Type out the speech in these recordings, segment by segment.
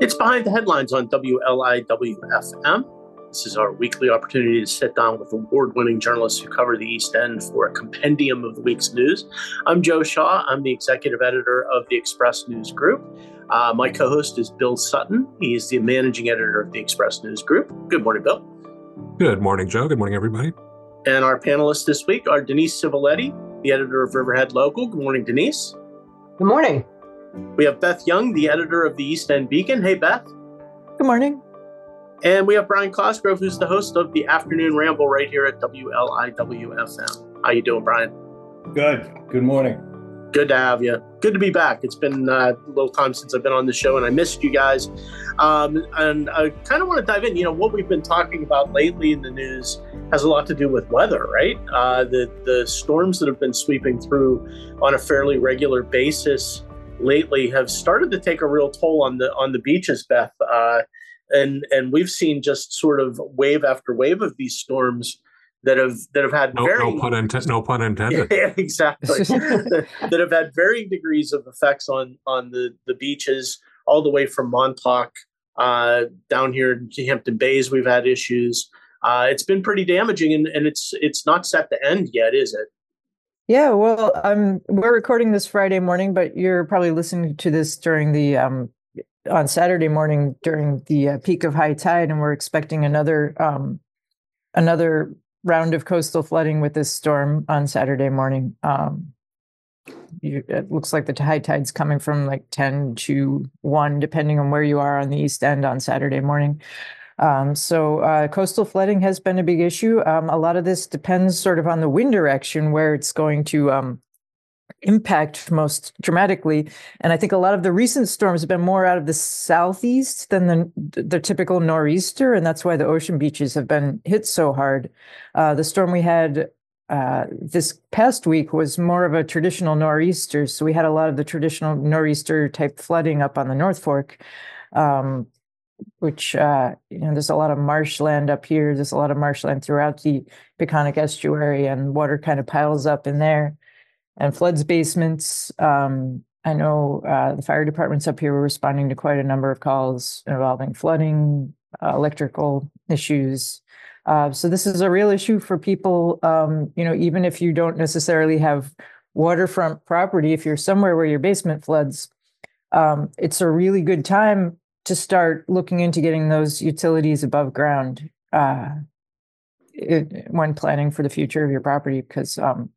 It's Behind the Headlines on WLIWFM. This is our weekly opportunity to sit down with award winning journalists who cover the East End for a compendium of the week's news. I'm Joe Shaw. I'm the executive editor of the Express News Group. Uh, my co host is Bill Sutton. He is the managing editor of the Express News Group. Good morning, Bill. Good morning, Joe. Good morning, everybody. And our panelists this week are Denise Civiletti, the editor of Riverhead Local. Good morning, Denise. Good morning. We have Beth Young, the editor of the East End Beacon. Hey, Beth. Good morning. And we have Brian Cosgrove, who's the host of the Afternoon Ramble right here at WLIWFM. How you doing, Brian? Good. Good morning. Good to have you. Good to be back. It's been uh, a little time since I've been on the show, and I missed you guys. Um, and I kind of want to dive in. You know, what we've been talking about lately in the news has a lot to do with weather, right? Uh, the the storms that have been sweeping through on a fairly regular basis lately have started to take a real toll on the on the beaches, Beth. Uh, and and we've seen just sort of wave after wave of these storms that have that have had no, very no pun intended. No pun intended. yeah, exactly that have had varying degrees of effects on on the the beaches, all the way from Montauk uh, down here in Hampton Bays. We've had issues. Uh, it's been pretty damaging, and, and it's it's not set to end yet, is it? Yeah, well, um, we're recording this Friday morning, but you're probably listening to this during the um, on Saturday morning during the uh, peak of high tide, and we're expecting another um, another round of coastal flooding with this storm on Saturday morning. Um, you, it looks like the high tide's coming from like 10 to 1, depending on where you are on the East End on Saturday morning. Um, so uh, coastal flooding has been a big issue. Um, a lot of this depends sort of on the wind direction where it's going to um, impact most dramatically. And I think a lot of the recent storms have been more out of the southeast than the, the typical nor'easter, and that's why the ocean beaches have been hit so hard. Uh, the storm we had uh, this past week was more of a traditional nor'easter, so we had a lot of the traditional nor'easter type flooding up on the North Fork. Um, which uh, you know there's a lot of marshland up here there's a lot of marshland throughout the Peconic estuary and water kind of piles up in there and floods basements. Um, I know uh, the fire departments up here were responding to quite a number of calls involving flooding, uh, electrical issues. Uh, so this is a real issue for people. Um, you know, even if you don't necessarily have waterfront property, if you're somewhere where your basement floods, um, it's a really good time to start looking into getting those utilities above ground uh, it, when planning for the future of your property, because um,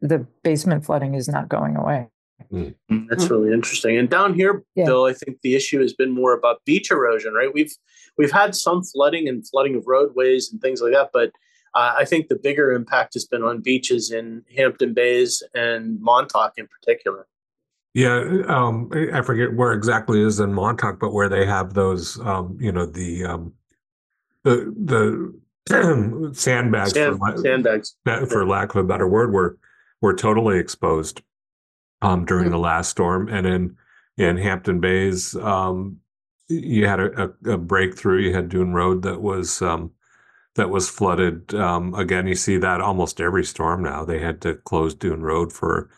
the basement flooding is not going away. Mm. That's really interesting. And down here, yeah. Bill, I think the issue has been more about beach erosion, right? We've we've had some flooding and flooding of roadways and things like that, but uh, I think the bigger impact has been on beaches in Hampton Bays and Montauk in particular. Yeah, um, I forget where exactly is in Montauk, but where they have those, um, you know, the um, the the sandbags, Sand, for, sandbags, for lack of a better word, were were totally exposed um, during the last storm. And in in Hampton Bays, um, you had a, a, a, breakthrough. You had Dune Road that was um, that was flooded. Um, again, you see that almost every storm now. They had to close Dune Road for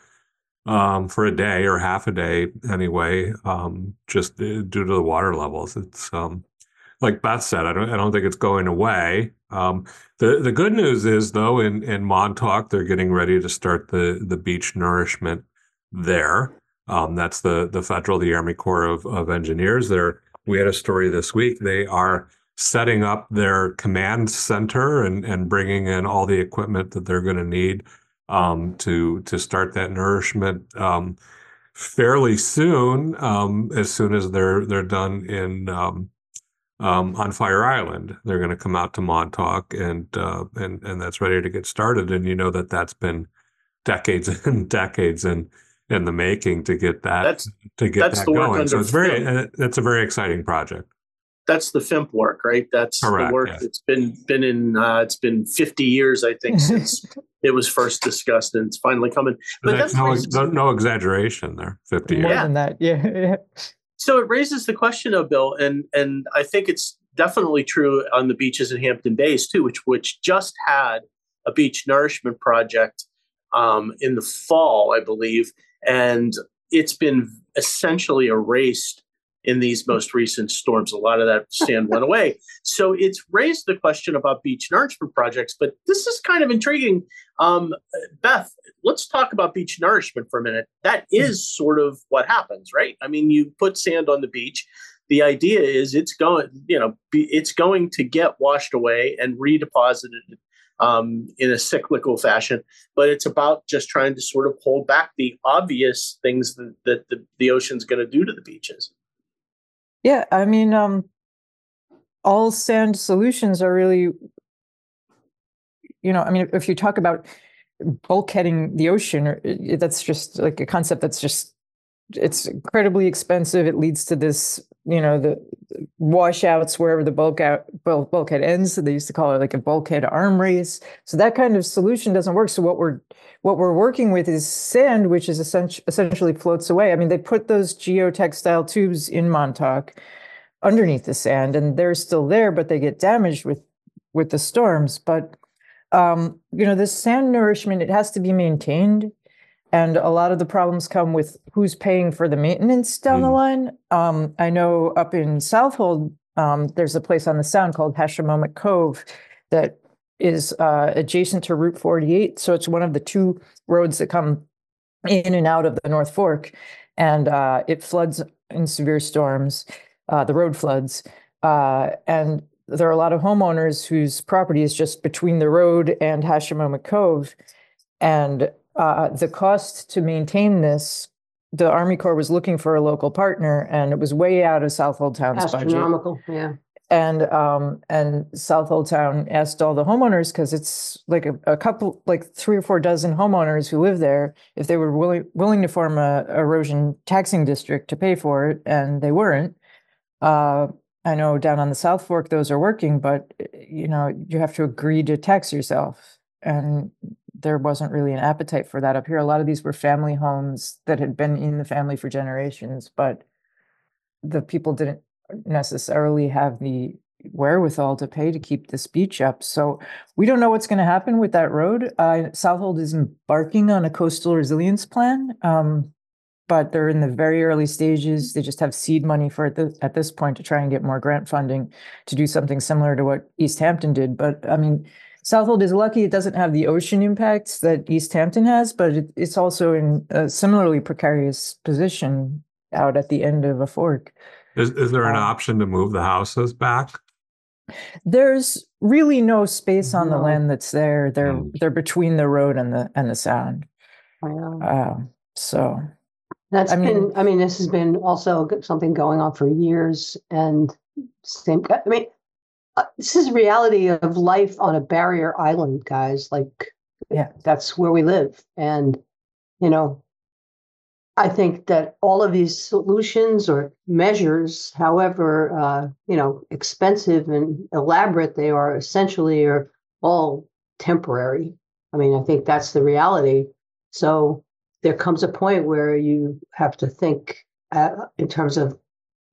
um, for a day or half a day anyway, um, just uh, due to the water levels. It's like Beth said, I don't I don't think it's going away. Um, the the good news is though, in in Montauk, they're getting ready to start the the beach nourishment there. Um, that's the the federal, the Army Corps of, of Engineers. There, we had a story this week. They are setting up their command center and and bringing in all the equipment that they're going to need um, to to start that nourishment um, fairly soon. Um, as soon as they're they're done in um, um, on Fire Island. They're going to come out to Montauk, and uh, and and that's ready to get started. And you know that that's been decades and decades in in the making to get that that's, to get that going. So it's very uh, that's a very exciting project. That's the FIMP work, right? That's Correct, the work yes. that's been been in. Uh, it's been fifty years, I think, since it was first discussed, and it's finally coming. But that's, that's no, no, no exaggeration there. Fifty More than that, yeah. So it raises the question, though, Bill, and and I think it's definitely true on the beaches in Hampton Bays too, which which just had a beach nourishment project um, in the fall, I believe, and it's been essentially erased in these most recent storms. A lot of that sand went away. So it's raised the question about beach nourishment projects, but this is kind of intriguing. Um, Beth, let's talk about beach nourishment for a minute. That is hmm. sort of what happens, right? I mean, you put sand on the beach. The idea is it's going, you know, it's going to get washed away and redeposited um, in a cyclical fashion. But it's about just trying to sort of hold back the obvious things that, that the, the ocean's going to do to the beaches. Yeah, I mean, um, all sand solutions are really, you know, I mean, if you talk about bulkheading the ocean, that's just like a concept that's just, it's incredibly expensive. It leads to this, you know, the washouts wherever the bulk out, bulkhead ends. So they used to call it like a bulkhead arm race. So that kind of solution doesn't work. So what we're what we're working with is sand, which is essentially floats away. I mean, they put those geotextile tubes in Montauk underneath the sand, and they're still there, but they get damaged with with the storms. But um, you know, this sand nourishment it has to be maintained, and a lot of the problems come with who's paying for the maintenance down mm. the line. Um, I know up in Southold, um, there's a place on the Sound called Hashamomuck Cove that is uh, adjacent to Route 48. So it's one of the two roads that come in and out of the North Fork. And uh, it floods in severe storms, uh, the road floods. Uh, and there are a lot of homeowners whose property is just between the road and Hashamomuck Cove. And uh, the cost to maintain this the Army Corps was looking for a local partner, and it was way out of Southold Town's budget. Astronomical, yeah. And um and Southold Town asked all the homeowners because it's like a, a, couple like three or four dozen homeowners who live there if they were willing willing to form a erosion taxing district to pay for it and they weren't. Uh i know down on the south fork those are working but you know you have to agree to tax yourself. And there wasn't really an appetite for that up here a lot of these were family homes that had been in the family for generations but the people didn't necessarily have the wherewithal to pay to keep this beach up. So we don't know what's going to happen with that road. Uh, Southold is embarking on a coastal resilience plan, um, but they're in the very early stages. They just have seed money for it at this point to try and get more grant funding to do something similar to what East Hampton did. But I mean, Southold is lucky it doesn't have the ocean impacts that East Hampton has, but it, it's also in a similarly precarious position out at the end of a fork. Is is there an um, option to move the houses back? There's really no space on the land that's there. They're mm. they're between the road and the and the sound. Uh, so that's I mean, been. I mean, this has been also something going on for years, and same. I mean, uh, this is reality of life on a barrier island, guys. Like, yeah, that's where we live, and you know, I think that all of these solutions or measures, however, uh, you know, expensive and elaborate they are, essentially are all temporary. I mean, I think that's the reality. So there comes a point where you have to think uh, in terms of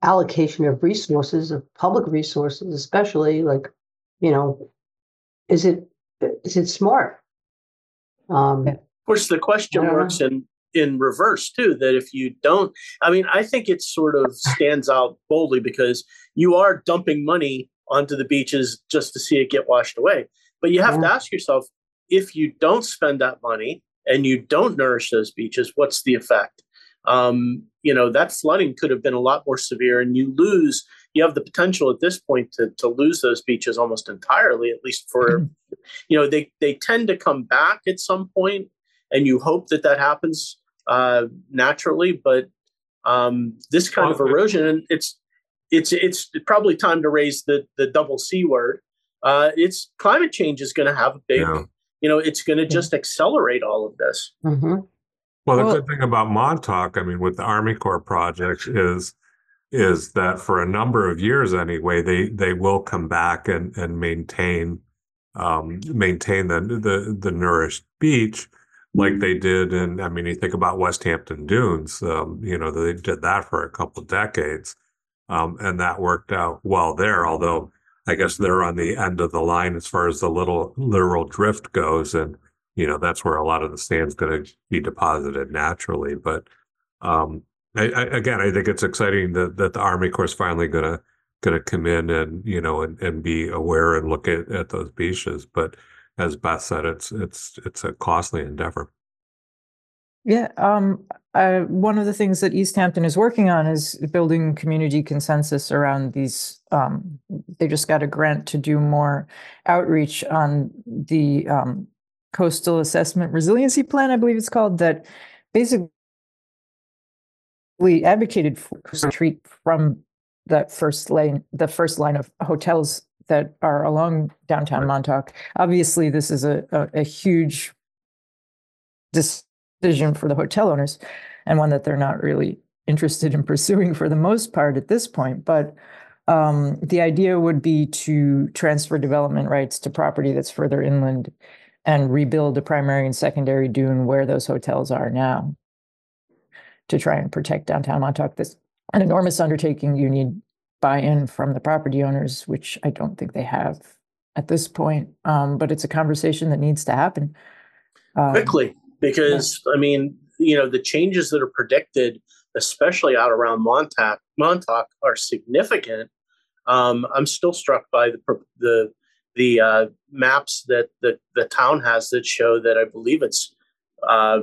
allocation of resources, of public resources, especially like, you know, is it is it smart? Um, of course, the question works in in reverse too that if you don't i mean i think it sort of stands out boldly because you are dumping money onto the beaches just to see it get washed away but you have yeah. to ask yourself if you don't spend that money and you don't nourish those beaches what's the effect um, you know that flooding could have been a lot more severe and you lose you have the potential at this point to, to lose those beaches almost entirely at least for mm-hmm. you know they they tend to come back at some point and you hope that that happens uh, naturally, but um, this kind of erosion, and it's it's it's probably time to raise the the double C word. Uh, it's climate change is going to have a big, yeah. you know, it's going to just accelerate all of this. Mm-hmm. Well, the well, good thing about Montauk, I mean, with the Army Corps projects, is is that for a number of years anyway, they they will come back and and maintain um, maintain the the the nourished beach like they did in i mean you think about west hampton dunes um, you know they did that for a couple decades um, and that worked out well there although i guess they're on the end of the line as far as the little littoral drift goes and you know that's where a lot of the sand's going to be deposited naturally but um, I, I, again, I think it's exciting that, that the Army Corps is finally going to going to come in and you know and, and be aware and look at, at those beaches. But as Beth said, it's it's it's a costly endeavor. Yeah, um, one of the things that East Hampton is working on is building community consensus around these. Um, they just got a grant to do more outreach on the um, coastal assessment resiliency plan, I believe it's called, that basically advocated for retreat from that first lane, the first line of hotels that are along downtown Montauk. Obviously, this is a, a, a huge decision for the hotel owners and one that they're not really interested in pursuing for the most part at this point. But um, the idea would be to transfer development rights to property that's further inland and rebuild a primary and secondary dune where those hotels are now to try and protect downtown Montauk. This an enormous undertaking. You need buy-in from the property owners, which I don't think they have at this point. Um, but it's a conversation that needs to happen um, quickly because yeah. I mean, you know, the changes that are predicted, especially out around Montauk, Montauk, are significant. Um, I'm still struck by the the the uh, maps that the, the town has that show that I believe it's uh,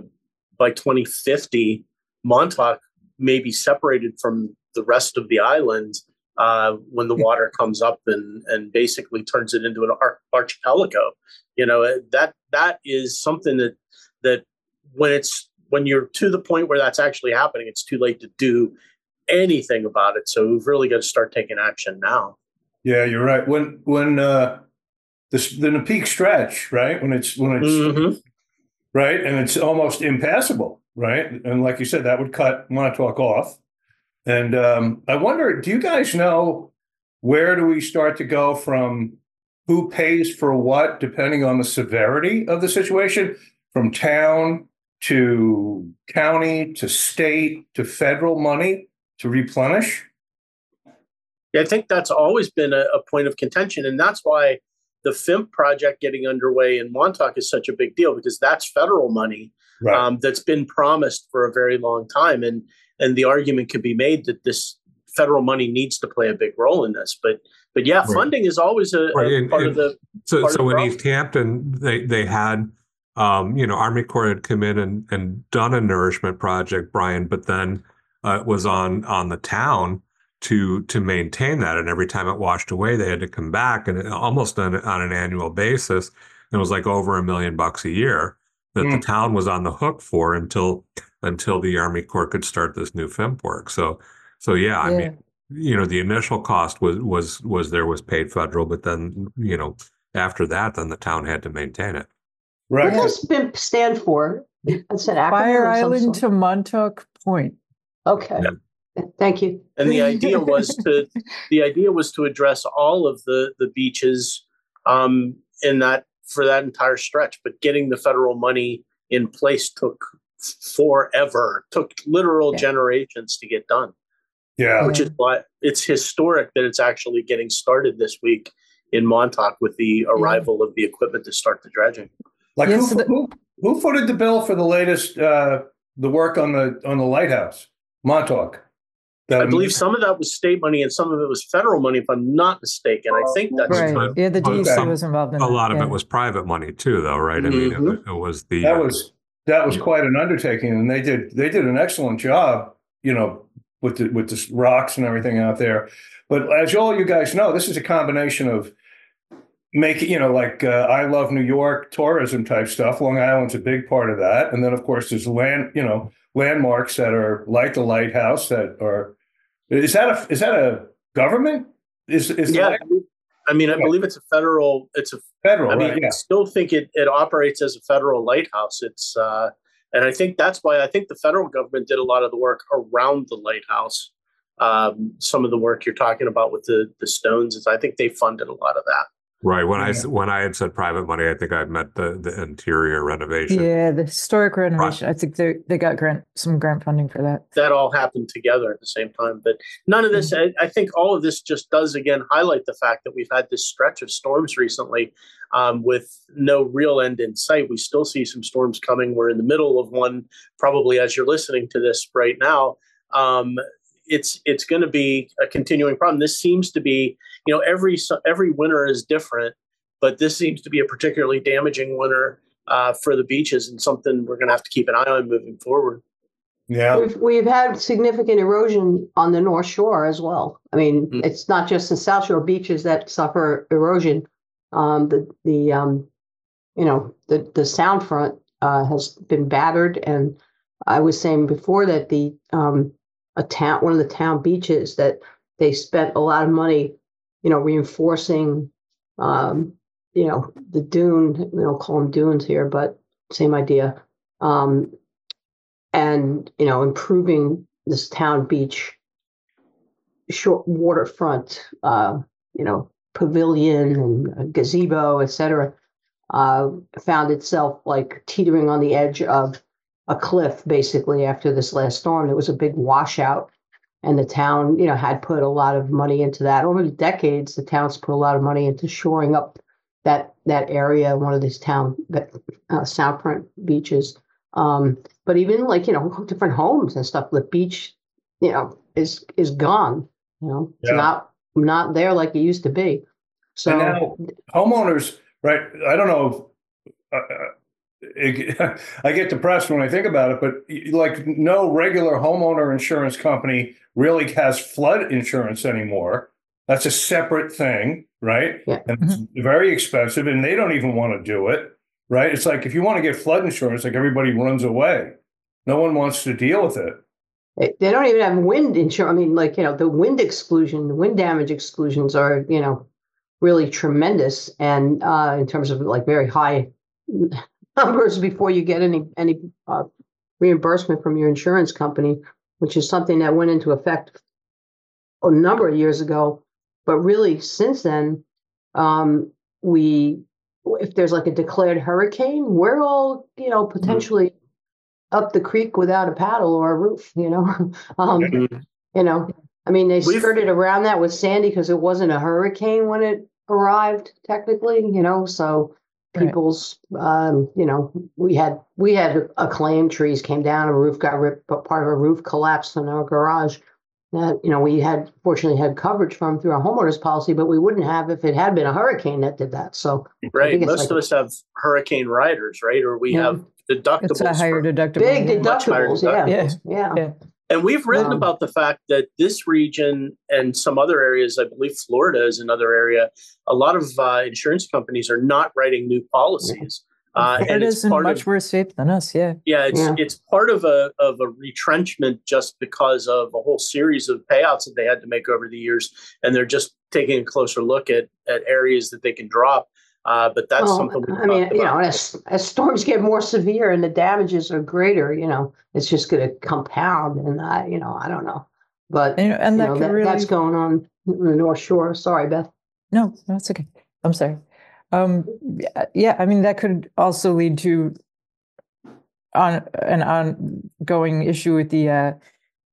by 2050, Montauk may be separated from the rest of the island uh, when the hmm. water comes up and, and basically turns it into an archipelago. You know that that is something that that when it's when you're to the point where that's actually happening, it's too late to do anything about it. So we've really got to start taking action now. Yeah, you're right. When when uh, the the Napeague stretch, right? When it's when it's mm-hmm. right, and it's almost impassable, right? And like you said, that would cut Montauk off. And um, I wonder, do you guys know where do we start to go from who pays for what, depending on the severity of the situation, from town to county to state to federal money to replenish? Yeah, I think that's always been a, a point of contention, and that's why the FIMP project getting underway in Montauk is such a big deal because that's federal money right. um, that's been promised for a very long time, and and the argument could be made that this federal money needs to play a big role in this. But but yeah, right. funding is always a, right. a part and, of the. So so in East Hampton, they they had. Um, you know, Army Corps had come in and, and done a nourishment project, Brian, but then uh, it was on on the town to to maintain that. And every time it washed away, they had to come back, and it, almost on, on an annual basis, it was like over a million bucks a year that mm. the town was on the hook for until until the Army Corps could start this new FIMP work. So so yeah, I mean, you know, the initial cost was was was there was paid federal, but then you know after that, then the town had to maintain it. Right. What does FIMP stand for? That's an acronym. Fire Island to Montauk Point. Okay. Yeah. Thank you. And the idea was to the idea was to address all of the the beaches um, in that for that entire stretch. But getting the federal money in place took forever. Took literal yeah. generations to get done. Yeah, which is why it's historic that it's actually getting started this week in Montauk with the arrival yeah. of the equipment to start the dredging. Like who, the- who, who footed the bill for the latest uh, the work on the on the lighthouse Montauk? I believe some of that was state money and some of it was federal money, if I'm not mistaken. I think that's right. Yeah, the DEC okay. was involved in a that, lot yeah. of it was private money too, though, right? I mean, mm-hmm. it, it, was the that was that was quite an undertaking, and they did they did an excellent job, you know, with the with the rocks and everything out there. But as all you guys know, this is a combination of making, you know, like uh, I love New York tourism type stuff. Long Island's a big part of that, and then of course there's land, you know, landmarks that are like the lighthouse that are is that a is that a government? Is is yeah? I mean, I believe it's a federal. It's a federal. I mean, right, yeah. I still think it it operates as a federal lighthouse. It's uh, and I think that's why I think the federal government did a lot of the work around the lighthouse. Um, some of the work you're talking about with the the stones is I think they funded a lot of that. Right. When yeah. I when I had said private money, I think I meant the the interior renovation. Yeah, the historic renovation. Right. I think they they got grant some grant funding for that. That all happened together at the same time. But none of this. Mm-hmm. I, I, think all of this just does again highlight the fact that we've had this stretch of storms recently, um, with no real end in sight. We still see some storms coming. We're in the middle of one, probably as you're listening to this right now. um, it's it's going to be a continuing problem. This seems to be, you know, every every winter is different, but this seems to be a particularly damaging winter uh, for the beaches and something we're going to have to keep an eye on moving forward. Yeah, we've, we've had significant erosion on the North Shore as well. I mean, mm-hmm. it's not just the South Shore beaches that suffer erosion. Um, the the um, you know the the Sound front uh, has been battered, and I was saying before that the um, a town one of the town beaches that they spent a lot of money, you know, reinforcing um, you know the dune. We don't call them dunes here, but same idea. Um, and you know improving this town beach short waterfront uh, you know pavilion and gazebo etc uh, found itself like teetering on the edge of a cliff basically after this last storm there was a big washout and the town you know had put a lot of money into that over the decades the town's put a lot of money into shoring up that that area one of these town uh, soundfront beaches um, but even like you know different homes and stuff, the beach, you know, is is gone. You know, it's yeah. not not there like it used to be. So homeowners, right? I don't know. Uh, uh it, I get depressed when I think about it, but like no regular homeowner insurance company really has flood insurance anymore. That's a separate thing, right? Yeah. And it's mm-hmm. very expensive, and they don't even want to do it right? It's like if you want to get flood insurance, like everybody runs away. No one wants to deal with it. They don't even have wind insurance. I mean, like, you know, the wind exclusion, the wind damage exclusions are, you know, really tremendous. And uh, in terms of like very high numbers before you get any, any uh, reimbursement from your insurance company, which is something that went into effect a number of years ago. But really, since then, um, we if there's like a declared hurricane, we're all, you know, potentially mm-hmm. up the creek without a paddle or a roof, you know. um, mm-hmm. You know, I mean, they We've, skirted around that with Sandy because it wasn't a hurricane when it arrived, technically, you know. So people's, right. um, you know, we had we had a claim, trees came down, a roof got ripped, but part of a roof collapsed in our garage that you know we had fortunately had coverage from through our homeowners policy, but we wouldn't have if it had been a hurricane that did that. So right, most like, of us have hurricane riders, right? Or we yeah. have deductibles. It's a higher deductible. Big deductibles, deductibles. Yeah. yeah. yeah. And we've written um, about the fact that this region and some other areas, I believe Florida is another area, a lot of uh, insurance companies are not writing new policies. Uh, and it's in much of, worse shape than us. Yeah. Yeah, it's yeah. it's part of a of a retrenchment just because of a whole series of payouts that they had to make over the years, and they're just taking a closer look at at areas that they can drop. Uh, but that's well, something. I mean, you know, as as storms get more severe and the damages are greater, you know, it's just going to compound, and I, you know, I don't know, but and, and that know, that, really... that's going on in the North Shore. Sorry, Beth. No, that's okay. I'm sorry. Um, yeah, I mean that could also lead to on an ongoing issue with the uh,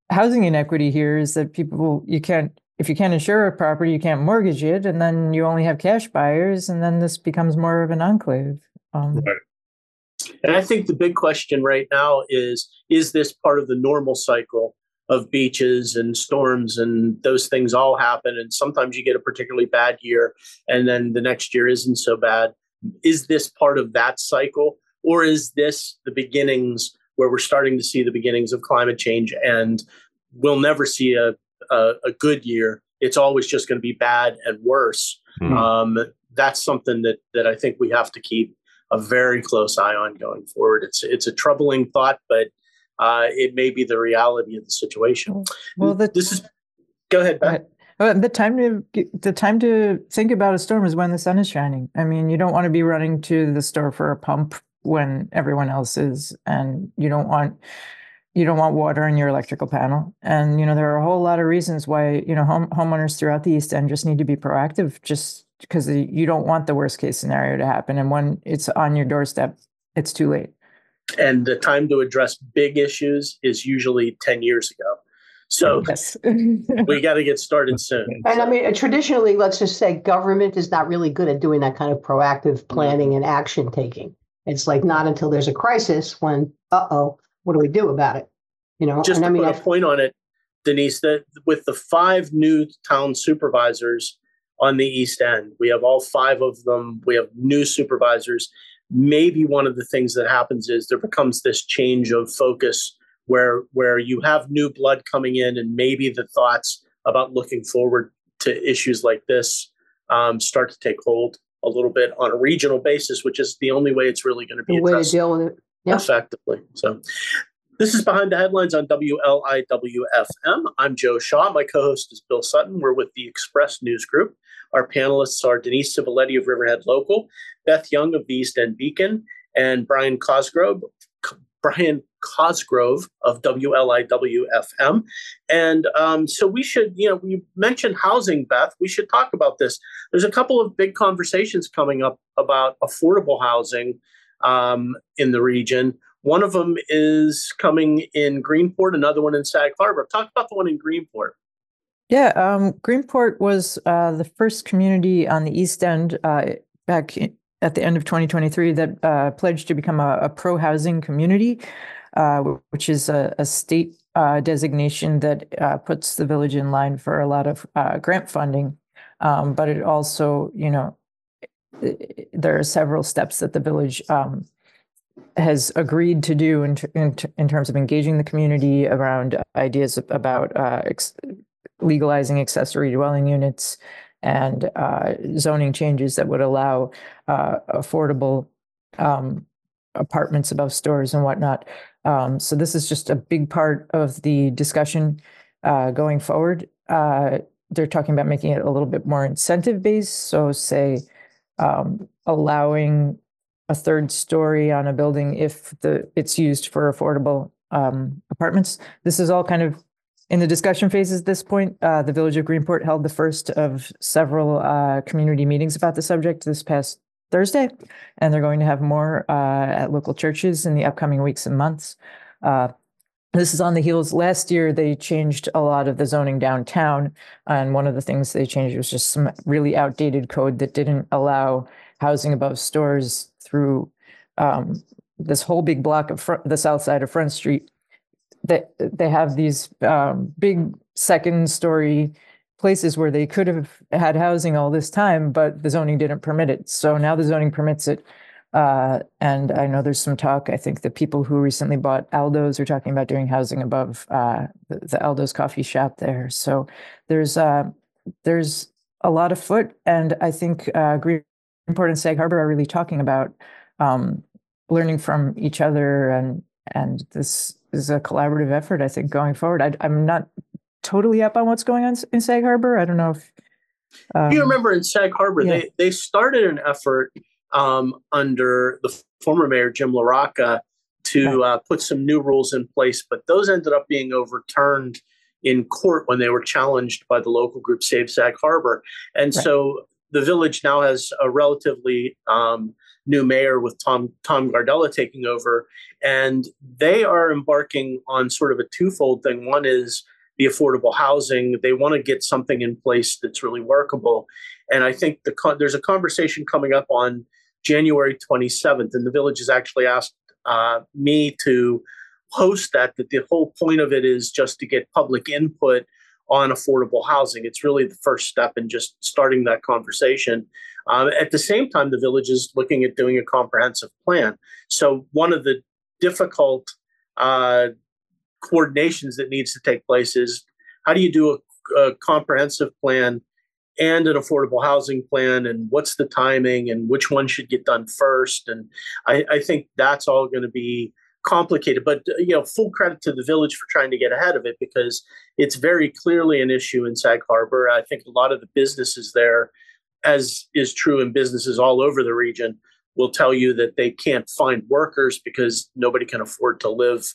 housing inequity here is that people you can't if you can't insure a property you can't mortgage it and then you only have cash buyers and then this becomes more of an enclave um, right. and i think the big question right now is is this part of the normal cycle of beaches and storms and those things all happen and sometimes you get a particularly bad year and then the next year isn't so bad is this part of that cycle or is this the beginnings where we're starting to see the beginnings of climate change and we'll never see a, a, a good year it's always just going to be bad and worse mm-hmm. um, that's something that that i think we have to keep a very close eye on going forward it's it's a troubling thought but uh, it may be the reality of the situation. Well, the, this is. Go ahead, Beth. the time to the time to think about a storm is when the sun is shining. I mean, you don't want to be running to the store for a pump when everyone else is, and you don't want you don't want water in your electrical panel. And you know there are a whole lot of reasons why you know home, homeowners throughout the East End just need to be proactive, just because you don't want the worst case scenario to happen. And when it's on your doorstep, it's too late and the time to address big issues is usually 10 years ago so yes. we got to get started soon and i mean traditionally let's just say government is not really good at doing that kind of proactive mm-hmm. planning and action taking it's like not until there's a crisis when uh-oh what do we do about it you know just and to I mean, put a point on it Denise, that with the five new town supervisors on the East End, we have all five of them. We have new supervisors. Maybe one of the things that happens is there becomes this change of focus where where you have new blood coming in, and maybe the thoughts about looking forward to issues like this um, start to take hold a little bit on a regional basis, which is the only way it's really going to be the way to deal with it. Yep. effectively. So this is Behind the Headlines on WLIWFM. I'm Joe Shaw. My co host is Bill Sutton. We're with the Express News Group. Our panelists are Denise Civiletti of Riverhead Local, Beth Young of the East End Beacon, and Brian Cosgrove, Brian Cosgrove of WLIWFM. And um, so we should, you know, we mentioned housing, Beth. We should talk about this. There's a couple of big conversations coming up about affordable housing um, in the region. One of them is coming in Greenport, another one in Sag Harbor. Talk about the one in Greenport. Yeah, um, Greenport was uh, the first community on the East End uh, back at the end of 2023 that uh, pledged to become a, a pro housing community, uh, which is a, a state uh, designation that uh, puts the village in line for a lot of grant funding. Um, but it also, you know, there are several steps that the village um, has agreed to do in, in, in, terms of engaging the community around ideas about uh, ex- legalizing accessory dwelling units and uh, zoning changes that would allow uh, affordable um, apartments above stores and whatnot. Um, so this is just a big part of the discussion uh, going forward. Uh, they're talking about making it a little bit more incentive based. So say um, allowing a third story on a building if the it's used for affordable um, apartments. This is all kind of in the discussion phases at this point. Uh, the Village of Greenport held the first of several uh, community meetings about the subject this past Thursday, and they're going to have more uh, at local churches in the upcoming weeks and months. This is on the heels. Last year, they changed a lot of the zoning downtown. And one of the things they changed was just some really outdated code that didn't allow housing above stores through um, this whole big block of the south side of Front Street. They, they have these um, big second story places where they could have had housing all this time, but the zoning didn't permit it. So now the zoning permits it. Uh, and I know there's some talk. I think the people who recently bought Aldo's are talking about doing housing above uh, the, the, Aldo's coffee shop there. So there's uh, there's a lot of foot, and I think uh, Greenport and Sag Harbor are really talking about um, learning from each other, and and this is a collaborative effort. I think going forward. I, am not totally up on what's going on in Sag Harbor. I don't know if um, you remember in Sag Harbor yeah. they they started an effort um, under the former mayor Jim LaRocca to uh, put some new rules in place, but those ended up being overturned in court when they were challenged by the local group Save Sag Harbor. And right. so the village now has a relatively um, new mayor with Tom Tom Gardella taking over, and they are embarking on sort of a twofold thing. One is the affordable housing. They want to get something in place that's really workable, and I think the there's a conversation coming up on January 27th, and the village has actually asked uh, me to host that. That the whole point of it is just to get public input on affordable housing. It's really the first step in just starting that conversation. Um, at the same time, the village is looking at doing a comprehensive plan. So one of the difficult uh, coordinations that needs to take place is how do you do a, a comprehensive plan and an affordable housing plan and what's the timing and which one should get done first and i, I think that's all going to be complicated but you know full credit to the village for trying to get ahead of it because it's very clearly an issue in sag harbor. I think a lot of the businesses there as is true in businesses all over the region will tell you that they can't find workers because nobody can afford to live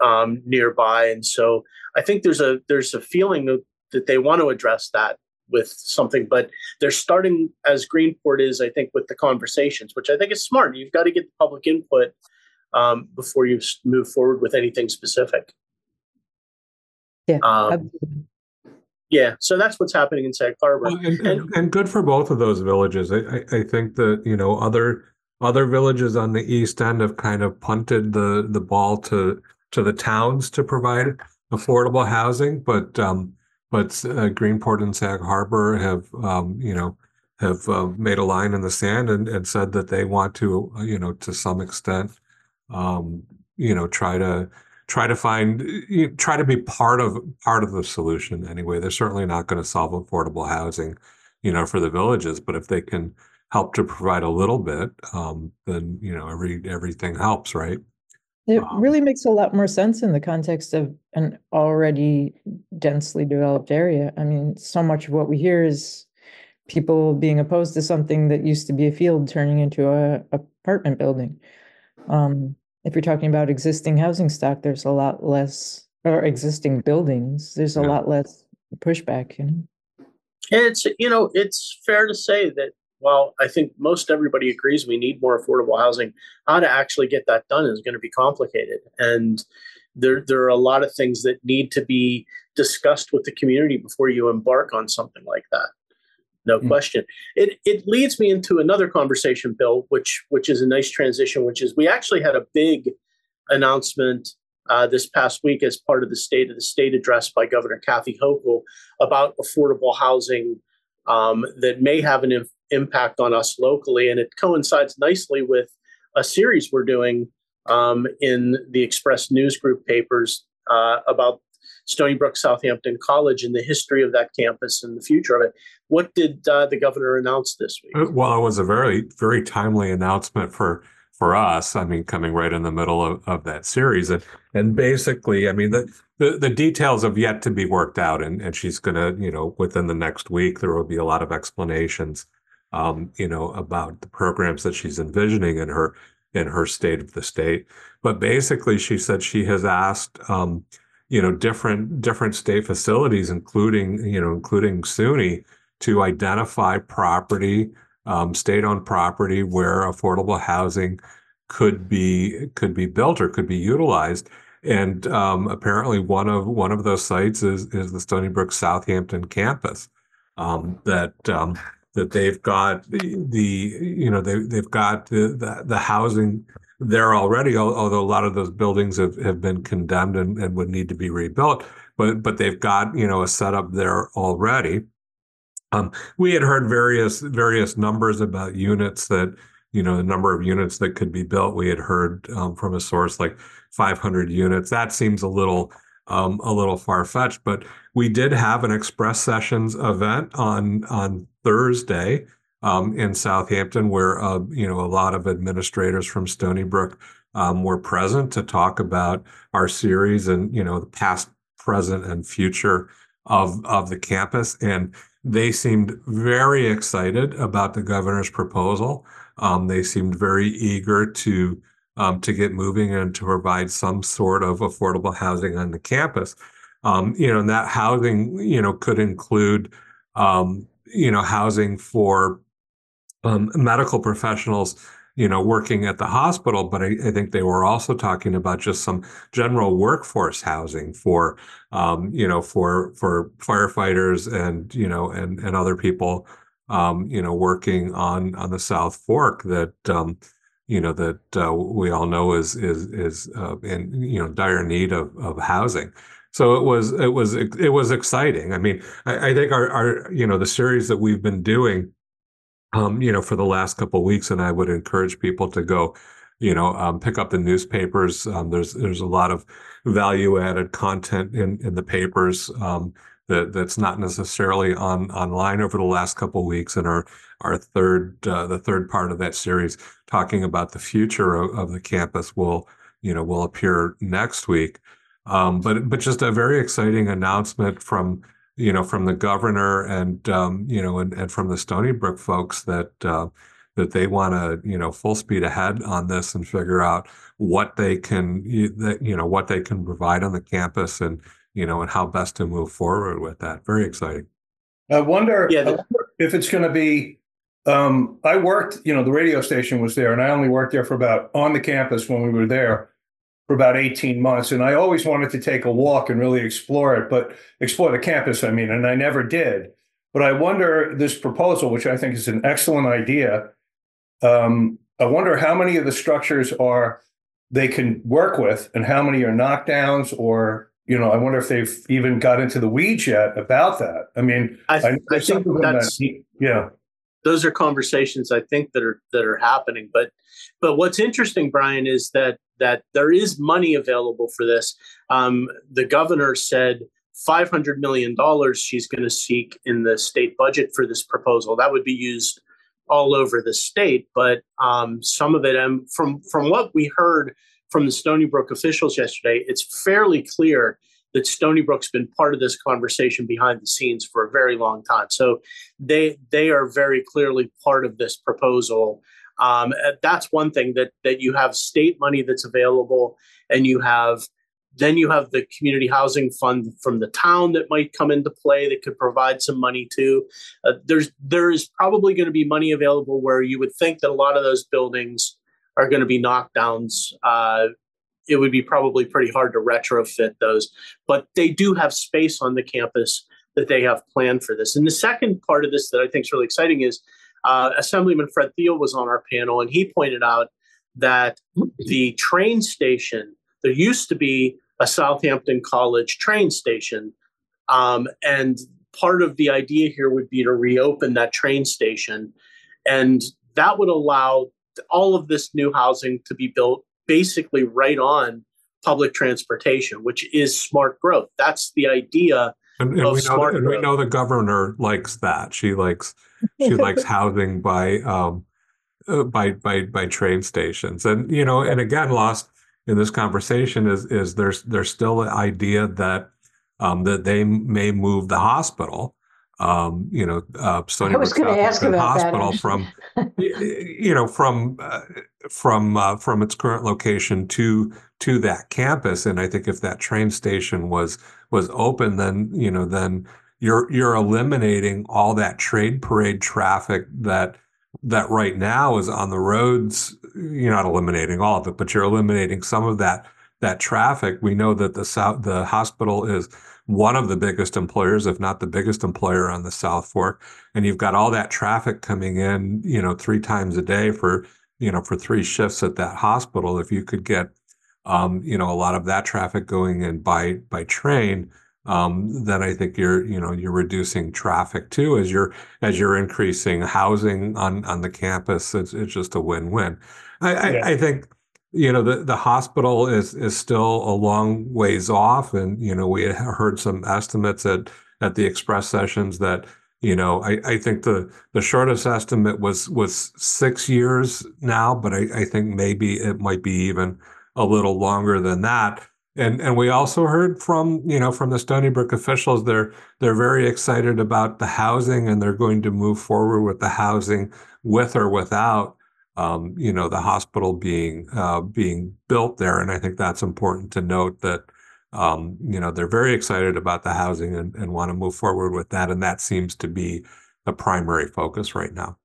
um, nearby and so i think there's a there's a feeling that, that they want to address that with something, but they're starting as Greenport is, I think, with the conversations, which I think is smart. You've got to get the public input um, before you move forward with anything specific. Yeah. Um, yeah, so that's what's happening in Sag Harbor, well, and, and, and, good for both of those villages. I, I, I think that you know other other villages on the east end have kind of punted the the ball to to the towns to provide affordable housing, but um, but uh, Greenport and Sag Harbor have um, you know have uh, made a line in the sand and, and said that they want to uh, you know to some extent um, you know try to try to find try to be part of part of the solution anyway. They're certainly not going to solve affordable housing, you know, for the villages, but if they can help to provide a little bit, um, then you know every everything helps, right? It um, really makes a lot more sense in the context of an already densely developed area. I mean, so much of what we hear is people being opposed to something that used to be a field turning into a apartment building. Um, if you're talking about existing housing stock, there's a lot less, or existing buildings, there's a yeah. lot less pushback. You know, it's you know it's fair to say that while I think most everybody agrees we need more affordable housing, how to actually get that done is going to be complicated, and there there are a lot of things that need to be discussed with the community before you embark on something like that no mm question. It it leads me into another conversation, Bill, which which is a nice transition. Which is we actually had a big announcement uh, this past week as part of the State of the State address by Governor Kathy Hochul about affordable housing um, that may have an impact on us locally, and it coincides nicely with a series we're doing um, in the Express News Group papers uh, about Stony Brook Southampton College and the history of that campus and the future of it. What did uh, the governor announce this week? Uh, well, it was a very, very timely announcement for for us. I mean, coming right in the middle of, of that series, and and basically, I mean, the, the the details have yet to be worked out, and and she's gonna, you know, within the next week, there will be a lot of explanations, um, you know, about the programs that she's envisioning in her in her state of the state. But basically, she said she has asked. Um, you know different different state facilities, including you know including SUNY, to identify property, um, state-owned property where affordable housing could be could be built or could be utilized. And um, apparently, one of one of those sites is is the Stony Brook Southampton campus. Um, that um, that they've got the, the you know they they've got the, the, the housing there already, although a lot of those buildings have, have been condemned and, and would need to be rebuilt. But but they've got you know a setup there already. Um, we had heard various various numbers about units that you know the number of units that could be built. We had heard um, from a source like 500 units. That seems a little um, a little far fetched, but we did have an Express Sessions event on on Thursday um, in Southampton, where uh, you know a lot of administrators from Stony Brook um, were present to talk about our series and you know the past, present, and future of of the campus, and they seemed very excited about the governor's proposal. Um, they seemed very eager to um, to get moving and to provide some sort of affordable housing on the campus. Um, you know, and that housing, you know, could include, um, you know, housing for um, medical professionals, you know, working at the hospital, but I, I, think they were also talking about just some general workforce housing for, um, you know, for for firefighters and you know and and other people, um, you know, working on on the South Fork that. You know that uh, we all know is is is uh, in you know dire need of of housing. So it was it was it was exciting. I mean, I, I think our our you know the series that we've been doing um, you know, for the last couple of weeks, and I would encourage people to go, you know, um, pick up the newspapers. Um, there's there's a lot of value added content in in the papers um, that that's not necessarily on online over the last couple of weeks, and our our third uh, the third part of that series talking about the future of, of the campus will you know will appear next week. Um, but but just a very exciting announcement from you know, from the governor and um, you know, and, and from the Stony Brook folks that uh, that they want to, you know, full speed ahead on this and figure out what they can, you know, what they can provide on the campus and you know, and how best to move forward with that. Very exciting. I wonder, yeah, the- I wonder if it's going to be. Um, I worked, you know, the radio station was there, and I only worked there for about on the campus when we were there for about 18 months. And I always wanted to take a walk and really explore it, but explore the campus, I mean, and I never did. But I wonder this proposal, which I think is an excellent idea. Um, I wonder how many of the structures are they can work with and how many are knockdowns or you know, I wonder if they've even got into the weeds yet about that. I mean, I, I, I think that's that, yeah. Those are conversations I think that are that are happening. But but what's interesting, Brian, is that that there is money available for this. Um, the governor said five hundred million dollars she's going to seek in the state budget for this proposal. That would be used all over the state, but um, some of it, and um, from from what we heard from the Stony Brook officials yesterday, it's fairly clear that Stony Brook's been part of this conversation behind the scenes for a very long time. So they they are very clearly part of this proposal. Um, that's one thing that that you have state money that's available, and you have then you have the community housing fund from the town that might come into play that could provide some money too. Uh, there's there is probably going to be money available where you would think that a lot of those buildings are going to be knockdowns. Uh, it would be probably pretty hard to retrofit those, but they do have space on the campus that they have planned for this. And the second part of this that I think is really exciting is uh, Assemblyman Fred Thiele was on our panel, and he pointed out that the train station there used to be a Southampton College train station, um, and part of the idea here would be to reopen that train station, and that would allow all of this new housing to be built basically right on public transportation, which is smart growth. That's the idea. And, and we, know, and we know the governor likes that. She likes she likes housing by um, uh, by by by train stations, and you know, and again, lost in this conversation is is there's there's still an idea that um, that they may move the hospital um, you know, uh, Stony I was going to ask about Hospital that. from, you know, from uh, from uh, from its current location to to that campus. And I think if that train station was was open, then you know, then you're you're eliminating all that trade parade traffic that that right now is on the roads. You're not eliminating all of it, but you're eliminating some of that that traffic. We know that the south the hospital is one of the biggest employers, if not the biggest employer on the South Fork. And you've got all that traffic coming in, you know, three times a day for, you know, for three shifts at that hospital. If you could get, um, you know, a lot of that traffic going in by by train, um, then I think you're, you know, you're reducing traffic too as you're as you're increasing housing on on the campus. It's it's just a win-win. I, yeah. I, I think you know the, the hospital is is still a long ways off. And you know we heard some estimates at at the express sessions that you know i, I think the the shortest estimate was was six years now but I, I think maybe it might be even a little longer than that. And and we also heard from you know from the stony brook officials they're they're very excited about the housing and they're going to move forward with the housing with or without um, you know, the hospital being uh, being built there, and I think that's important to note that um, you know they're very excited about the housing and, and want to move forward with that, and that seems to be the primary focus right now.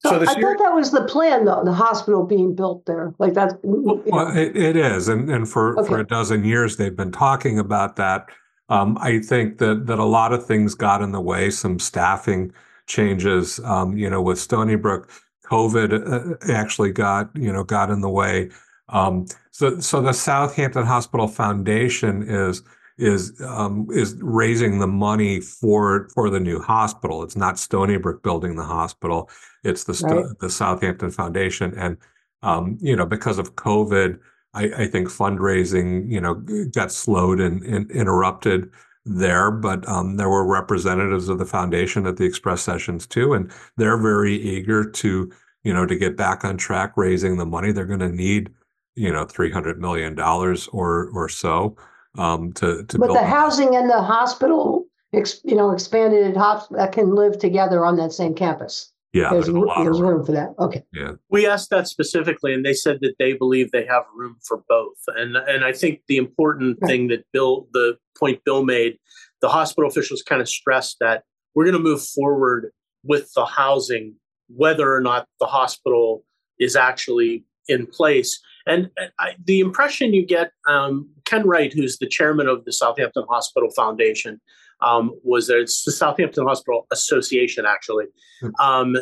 So, I year, thought that was the plan, though, the hospital being built there. Like that's well, it, it is, and and for okay. for a dozen years they've been talking about that. Um, I think that that a lot of things got in the way, some staffing changes, um, you know, with Stony Brook COVID uh, actually got you know got in the way. Um, so so the Southampton Hospital Foundation is is um, is raising the money for for the new hospital. It's not Stony Brook building the hospital. It's the right. the Southampton Foundation, and um, you know because of COVID, I, I, think fundraising you know got slowed and, and interrupted there, but um, there were representatives of the foundation at the express sessions too, and they're very eager to, you know, to get back on track raising the money. They're going to need, you know, three hundred million dollars or or so um, to to. But the housing and the hospital, you know, expanded hospital that can live together on that same campus. Yeah, there's, there's, there's room. room for that. Okay. Yeah. We asked that specifically, and they said that they believe they have room for both. And and I think the important right. thing that Bill, the point Bill made, the hospital officials kind of stressed that we're going to move forward with the housing, whether or not the hospital is actually in place. And I, the impression you get, um, Ken Wright, who's the chairman of the Southampton Hospital Foundation, um, was there. It's the Southampton Hospital Association, actually. Hmm. Um,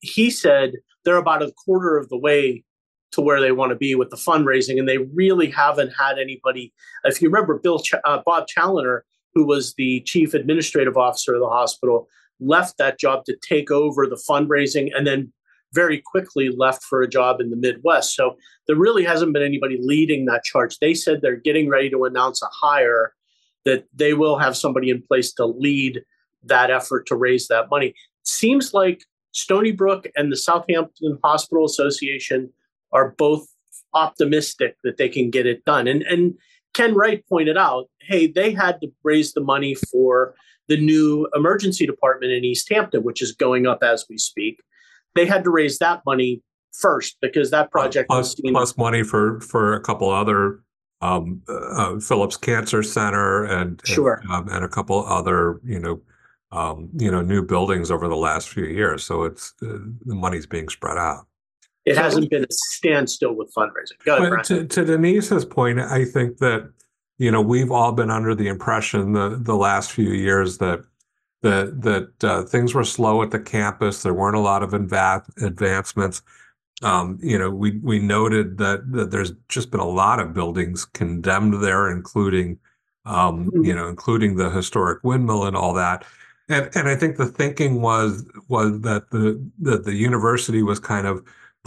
he said they're about a quarter of the way to where they want to be with the fundraising, and they really haven't had anybody. If you remember, Bill Ch- uh, Bob Chaloner, who was the chief administrative officer of the hospital, left that job to take over the fundraising, and then very quickly left for a job in the Midwest. So there really hasn't been anybody leading that charge. They said they're getting ready to announce a hire that they will have somebody in place to lead that effort to raise that money. Seems like Stony Brook and the Southampton Hospital Association are both optimistic that they can get it done. And and Ken Wright pointed out, hey, they had to raise the money for the new emergency department in East Hampton, which is going up as we speak. They had to raise that money first because that project plus, plus money for for a couple other um, uh, Phillips Cancer Center and sure. and, um, and a couple other you know um, you know new buildings over the last few years. So it's uh, the money's being spread out. It so, hasn't been a standstill with fundraising. Go ahead, to, to Denise's point, I think that you know we've all been under the impression the the last few years that that that uh, things were slow at the campus. There weren't a lot of inva- advancements. Um, you know, we we noted that that there's just been a lot of buildings condemned there, including um, you know, including the historic windmill and all that. And and I think the thinking was was that the that the university was kind of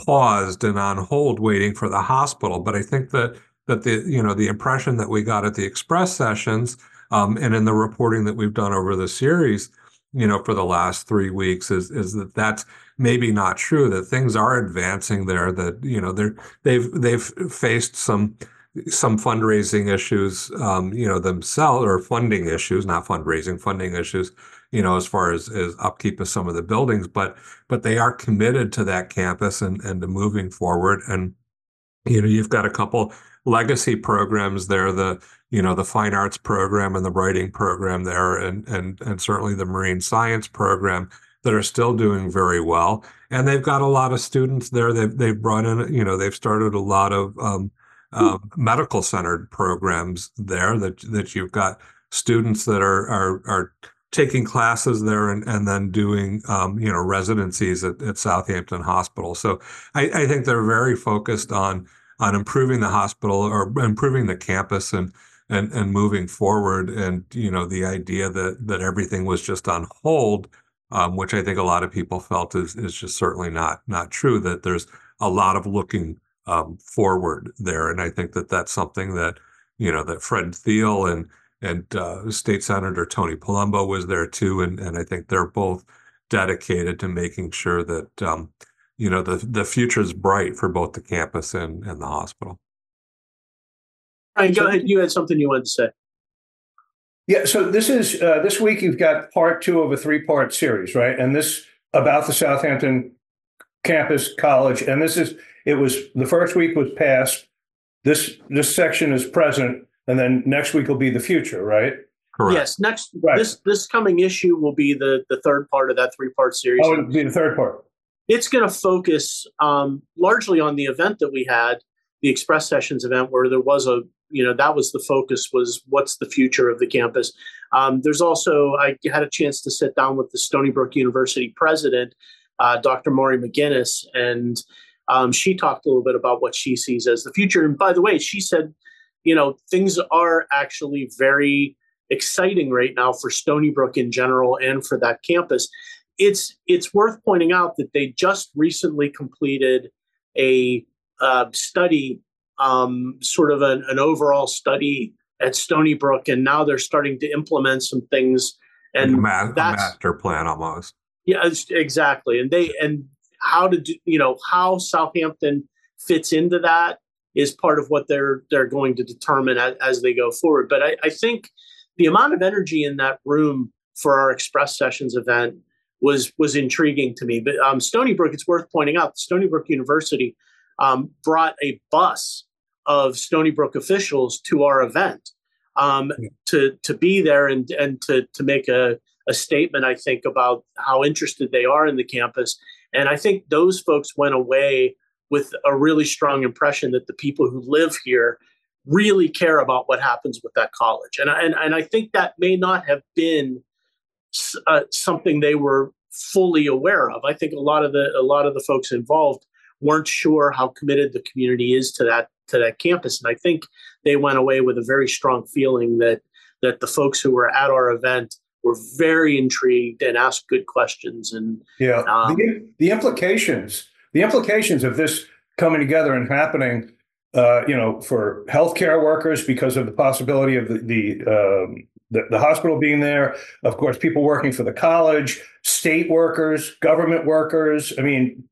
paused and on hold waiting for the hospital. But I think that that the you know the impression that we got at the express sessions um, and in the reporting that we've done over the series, you know, for the last three weeks is is that that's maybe not true. That things are advancing there. That you know they're they've they've faced some some fundraising issues, um, you know, themselves or funding issues, not fundraising, funding issues, you know, as far as, as upkeep of some of the buildings, but but they are committed to that campus and and to moving forward. And you know, you've got a couple legacy programs there, the you know the fine arts program and the writing program there, and and and certainly the marine science program that are still doing very well. And they've got a lot of students there. They've they've brought in, you know, they've started a lot of um, uh, medical centered programs there that that you've got students that are are are taking classes there and, and then doing um, you know residencies at, at Southampton Hospital. So I, I, think they're very focused on on improving the hospital or improving the campus and and and moving forward. And you know the idea that that everything was just on hold, um, which I think a lot of people felt is is just certainly not not true. That there's a lot of looking um, forward there. And I think that that's something that, you know, that Fred Thiele and and uh, State Senator Tony Palumbo was there too, and and I think they're both dedicated to making sure that um, you know the the future is bright for both the campus and and the hospital. All right, go ahead. You had something you wanted to say. Yeah, so this is uh, this week you've got part two of a three part series, right? And this about the Southampton campus college, and this is it was the first week was past. This this section is present, and then next week will be the future, right? Correct. Yes, next right. this this coming issue will be the the third part of that three part series. Oh, it'll be the third part. It's going to focus um, largely on the event that we had, the Express Sessions event, where there was a you know that was the focus was what's the future of the campus. Um, there's also I had a chance to sit down with the Stony Brook University president, uh, Dr. Maurie McInnis, and um, she talked a little bit about what she sees as the future. And by the way, she said, you know, things are actually very exciting right now for Stony Brook in general and for that campus. It's it's worth pointing out that they just recently completed a uh, study, um, sort of an, an overall study at Stony Brook, and now they're starting to implement some things. And a, ma- a master plan almost. Yeah, exactly. And they and how to do, you know, how Southampton fits into that is part of what they're they're going to determine as, as they go forward. But I, I, think the amount of energy in that room for our Express Sessions event was was intriguing to me. But um, Stony Brook, it's worth pointing out, Stony Brook University um, brought a bus of Stony Brook officials to our event um, to to be there and and to to make a a statement. I think about how interested they are in the campus and I think those folks went away with a really strong impression that the people who live here really care about what happens with that college. And, and, and I think that may not have been uh, something they were fully aware of. I think a lot of the a lot of the folks involved weren't sure how committed the community is to that to that campus. And I think they went away with a very strong feeling that that the folks who were at our event were very intrigued and asked good questions. And yeah, um, the, the implications the implications of this coming together and happening, uh, you know, for healthcare workers because of the possibility of the the, um, the, the hospital being there. Of course, people working for the college, state workers, government workers. I mean,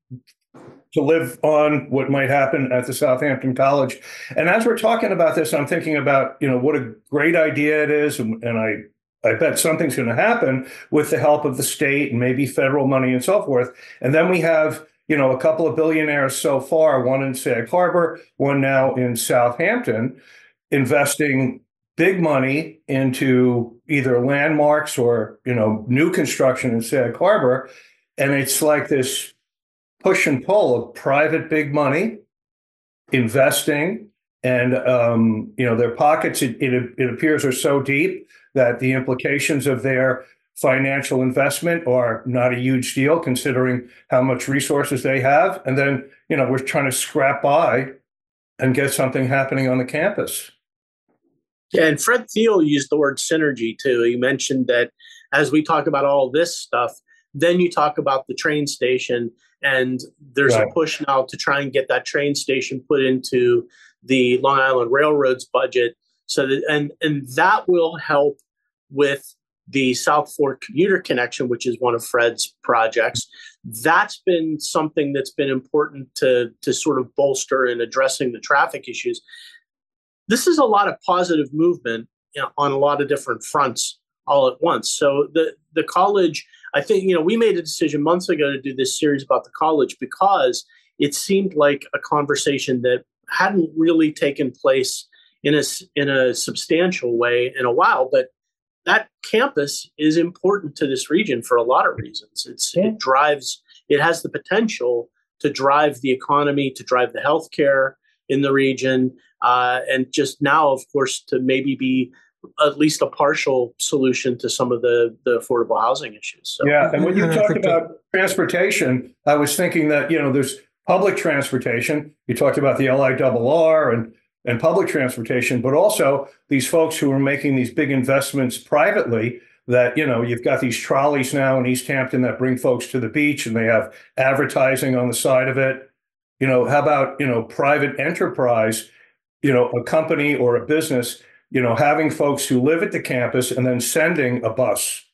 to live on what might happen at the Southampton College. And as we're talking about this, I'm thinking about you know what a great idea it is, and, and I I bet something's going to happen with the help of the state and maybe federal money and so forth. And then we have you know, a couple of billionaires so far, one in Sag Harbor, one now in Southampton, investing big money into either landmarks or, you know, new construction in Sag Harbor. And it's like this push and pull of private big money investing and um, you know their pockets it, it, it appears are so deep that the implications of their financial investment are not a huge deal considering how much resources they have. And then, you know, we're trying to scrap by and get something happening on the campus. Yeah, and Fred Thiele used the word synergy too. He mentioned that as we talk about all this stuff, then you talk about the train station, and there's right. a push now to try and get that train station put into the Long Island Railroad's budget. So that and and that will help with the South Fork commuter connection, which is one of Fred's projects, that's been something that's been important to, to sort of bolster in addressing the traffic issues. This is a lot of positive movement you know, on a lot of different fronts all at once. So the the college, I think, you know, we made a decision months ago to do this series about the college because it seemed like a conversation that hadn't really taken place in a in a substantial way in a while, but that campus is important to this region for a lot of reasons. It's yeah. it drives it has the potential to drive the economy, to drive the healthcare in the region, uh, and just now, of course, to maybe be at least a partial solution to some of the the affordable housing issues. So. Yeah, and when you mm-hmm. talked about transportation, I was thinking that you know there's public transportation. You talked about the LIRR and and public transportation, but also these folks who are making these big investments privately. That you know, you've got these trolleys now in East Hampton that bring folks to the beach, and they have advertising on the side of it. You know, how about you know private enterprise? You know, a company or a business. You know, having folks who live at the campus and then sending a bus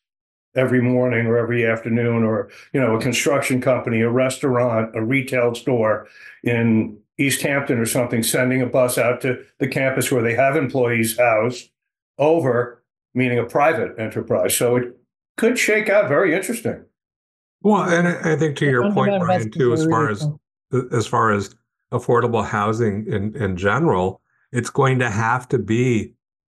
every morning or every afternoon, or you know, a construction company, a restaurant, a retail store in East Hampton or something, sending a bus out to the campus where they have employees housed over, meaning a private enterprise. So it could shake out very interesting. Well, and I think to your point, Brian, too, as far as as far as affordable housing in in general, it's going to have to be,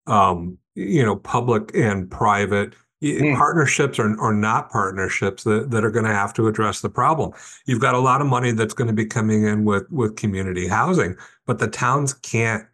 um, you know, public and private Mm. Partnerships are, or not partnerships that, that are going to have to address the problem. You've got a lot of money that's going to be coming in with, with community housing, but the towns can't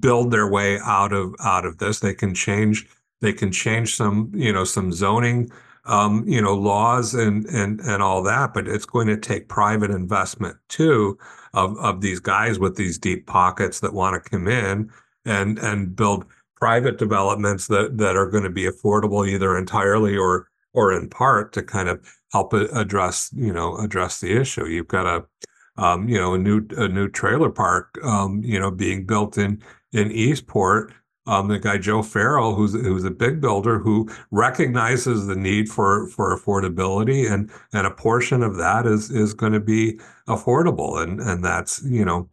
build their way out of out of this. They can change they can change some you know some zoning um, you know laws and and and all that, but it's going to take private investment too of of these guys with these deep pockets that want to come in and and build private developments that that are going to be affordable either entirely or or in part to kind of help address you know address the issue. You've got a um, you know a new a new trailer park um, you know being built in in Eastport. Um, the guy Joe Farrell, who's who's a big builder, who recognizes the need for for affordability, and and a portion of that is is going to be affordable, and and that's you know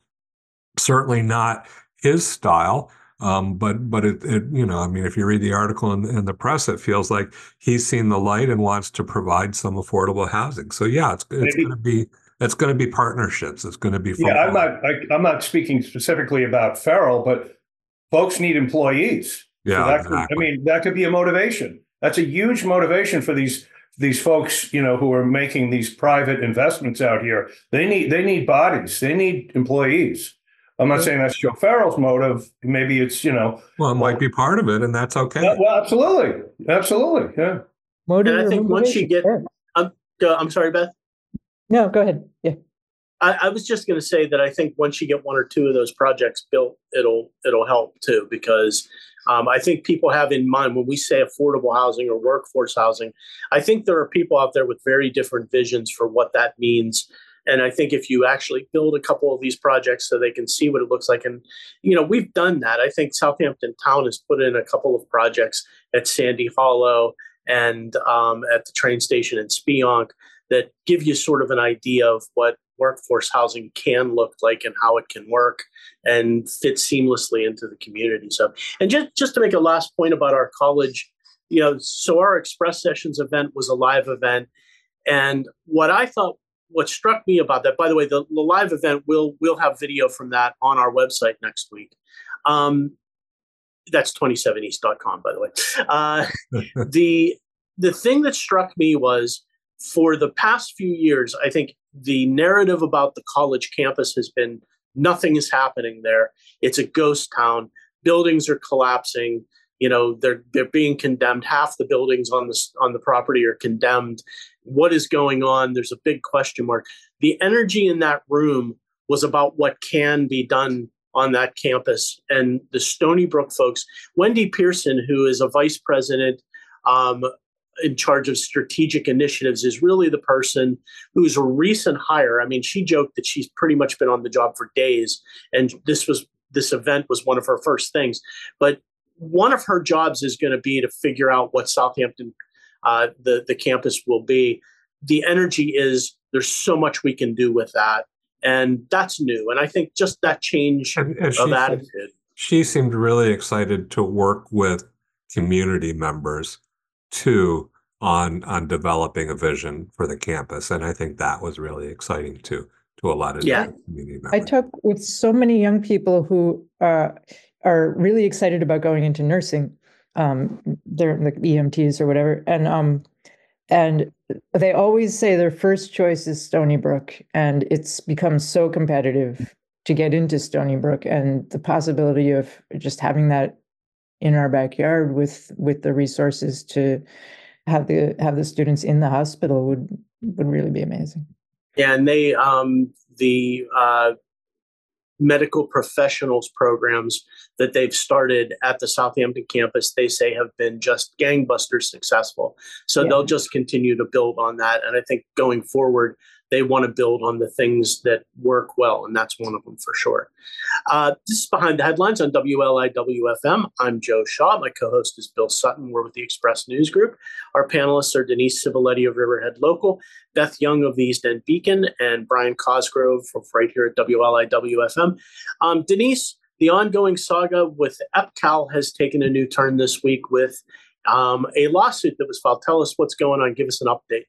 certainly not his style. Um, but but it, it, you know I mean if you read the article in, in, the press it feels like he's seen the light and wants to provide some affordable housing. So yeah, it's it's going to be it's going to be partnerships. It's going to be yeah. I'm not I, am not speaking specifically about Farrell, but folks need employees. Yeah, so exactly. could, I mean that could be a motivation. That's a huge motivation for these these folks, you know, who are making these private investments out here. They need they need bodies. They need employees. I'm not saying that's Joe Farrell's motive. Maybe it's you know. Well, it might be part of it, and that's okay. well, absolutely, absolutely, yeah. Motive and I think once you get, I'm, uh, I'm sorry, Beth. No, go ahead. Yeah. I, I was just going to say that I think once you get one or two of those projects built, it'll it'll help too because um, I think people have in mind when we say affordable housing or workforce housing, I think there are people out there with very different visions for what that means. And I think if you actually build a couple of these projects so they can see what it looks like, and you know, we've done that. I think Southampton Town has put in a couple of projects at Sandy Hollow and um, at the train station in Speonk that give you sort of an idea of what workforce housing can look like and how it can work and fit seamlessly into the community. So, and just just to make a last point about our college, you know, so our Express Sessions event was a live event, and what I thought, what struck me about that, by the way, the, the live event will we'll have video from that on our website next week. Um, that's 27east.com, by the way. Uh, the the thing that struck me was for the past few years, I think the narrative about the college campus has been nothing is happening there. It's a ghost town. Buildings are collapsing. You know, they're they're being condemned. Half the buildings on the on the property are condemned. What is going on? There's a big question mark. The energy in that room was about what can be done on that campus. And the Stony Brook folks, Wendy Pearson, who is a vice president um, in charge of strategic initiatives is really the person who's a recent hire. I mean, she joked that she's pretty much been on the job for days, and this was this event was one of her first things. But one of her jobs is going to be to figure out what Southampton, uh, the the campus will be. The energy is there's so much we can do with that, and that's new. And I think just that change and, and of attitude. She seemed really excited to work with community members too on on developing a vision for the campus, and I think that was really exciting too to a lot of yeah. community members. I talk with so many young people who uh, are really excited about going into nursing. Um, they're the EMTs or whatever, and um, and they always say their first choice is Stony Brook, and it's become so competitive to get into Stony Brook, and the possibility of just having that in our backyard with with the resources to have the have the students in the hospital would would really be amazing. Yeah, and they um, the uh, medical professionals programs that they've started at the Southampton campus, they say have been just gangbusters successful. So yeah. they'll just continue to build on that, and I think going forward, they want to build on the things that work well, and that's one of them for sure. Uh, this is Behind the Headlines on WLIWFM. I'm Joe Shaw. My co host is Bill Sutton. We're with the Express News Group. Our panelists are Denise Civiletti of Riverhead Local, Beth Young of the East End Beacon, and Brian Cosgrove from right here at WLIWFM. Um, Denise, the ongoing saga with EPCAL has taken a new turn this week with um, a lawsuit that was filed. Tell us what's going on. Give us an update.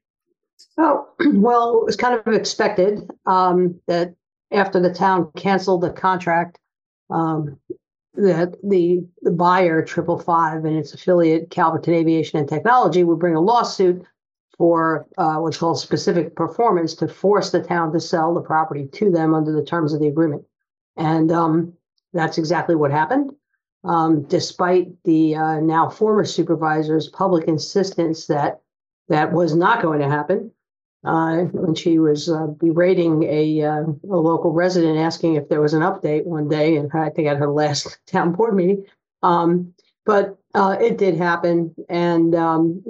Oh, well, it was kind of expected um, that after the town canceled the contract, um, that the, the buyer, Triple Five, and its affiliate, Calverton Aviation and Technology, would bring a lawsuit for uh, what's called specific performance to force the town to sell the property to them under the terms of the agreement. And um, that's exactly what happened. Um, despite the uh, now former supervisor's public insistence that that was not going to happen, uh, when she was uh, berating a, uh, a local resident, asking if there was an update one day, and I think at her last town board meeting. Um, but uh, it did happen, and um,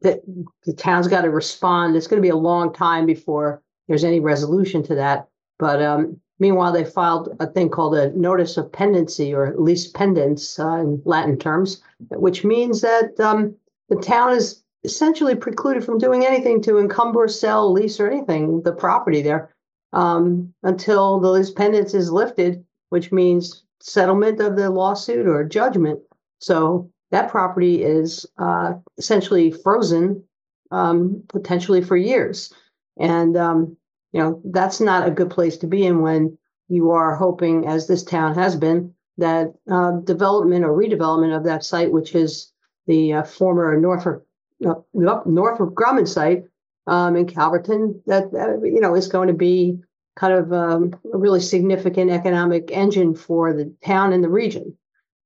the, the town's got to respond. It's going to be a long time before there's any resolution to that. But um, meanwhile, they filed a thing called a notice of pendency, or lis pendens uh, in Latin terms, which means that um, the town is essentially precluded from doing anything to encumber, sell, lease, or anything the property there um, until the lis pendens is lifted, which means settlement of the lawsuit or judgment. So that property is uh, essentially frozen, um, potentially for years, and um, you know that's not a good place to be in when you are hoping, as this town has been, that uh, development or redevelopment of that site, which is the uh, former Northrop up north of Grumman site um, in Calverton that, uh, you know is going to be kind of um, a really significant economic engine for the town and the region.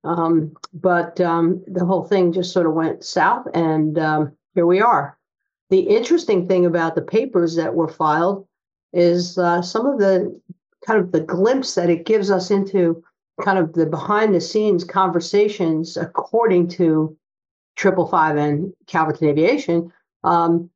Um, but um, the whole thing just sort of went south, and um, here we are. The interesting thing about the papers that were filed is uh, some of the kind of the glimpse that it gives us into kind of the behind the scenes conversations according to triple five and calverton aviation um,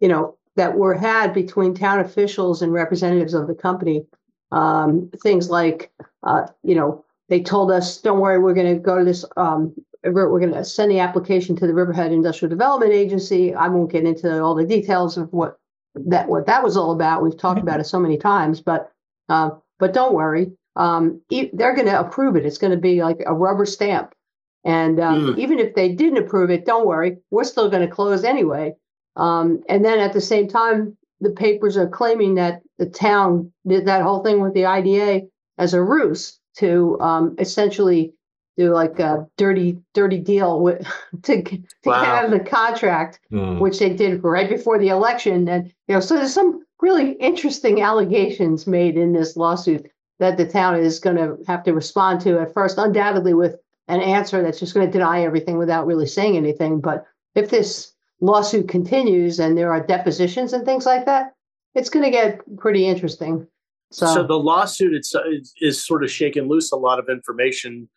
you know that were had between town officials and representatives of the company um, things like uh, you know they told us don't worry we're going to go to this um, we're, going to send the application to the riverhead industrial development agency i won't get into all the details of what that what that was all about we've talked about it so many times but uh, but don't worry um, they're going to approve it. It's going to be like a rubber stamp. And um, mm. even if they didn't approve it, don't worry, we're still going to close anyway. Um, and then at the same time, the papers are claiming that the town did that whole thing with the IDA as a ruse to um, essentially do like a dirty, dirty deal with to, to wow. get out of the contract, mm. which they did right before the election. And you know, so there's some really interesting allegations made in this lawsuit that the town is going to have to respond to at first, undoubtedly with an answer that's just going to deny everything without really saying anything. But if this lawsuit continues and there are depositions and things like that, it's going to get pretty interesting. So, so the lawsuit is, is sort of shaking loose a lot of information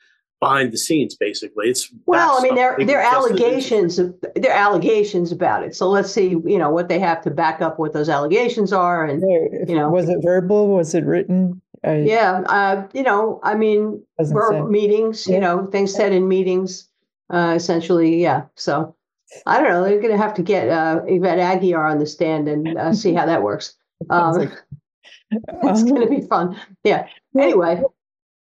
behind the scenes basically. It's well i mean there there are allegations of, there are allegations about it. So let's see you know what they have to back up what those allegations are and you know. was it verbal? Was it written I, yeah, uh, you know, I mean, meetings, you know, things said in meetings, uh, essentially, yeah. So I don't know. They're going to have to get uh, Yvette Aguiar on the stand and uh, see how that works. Um, it's going to be fun. Yeah. Anyway.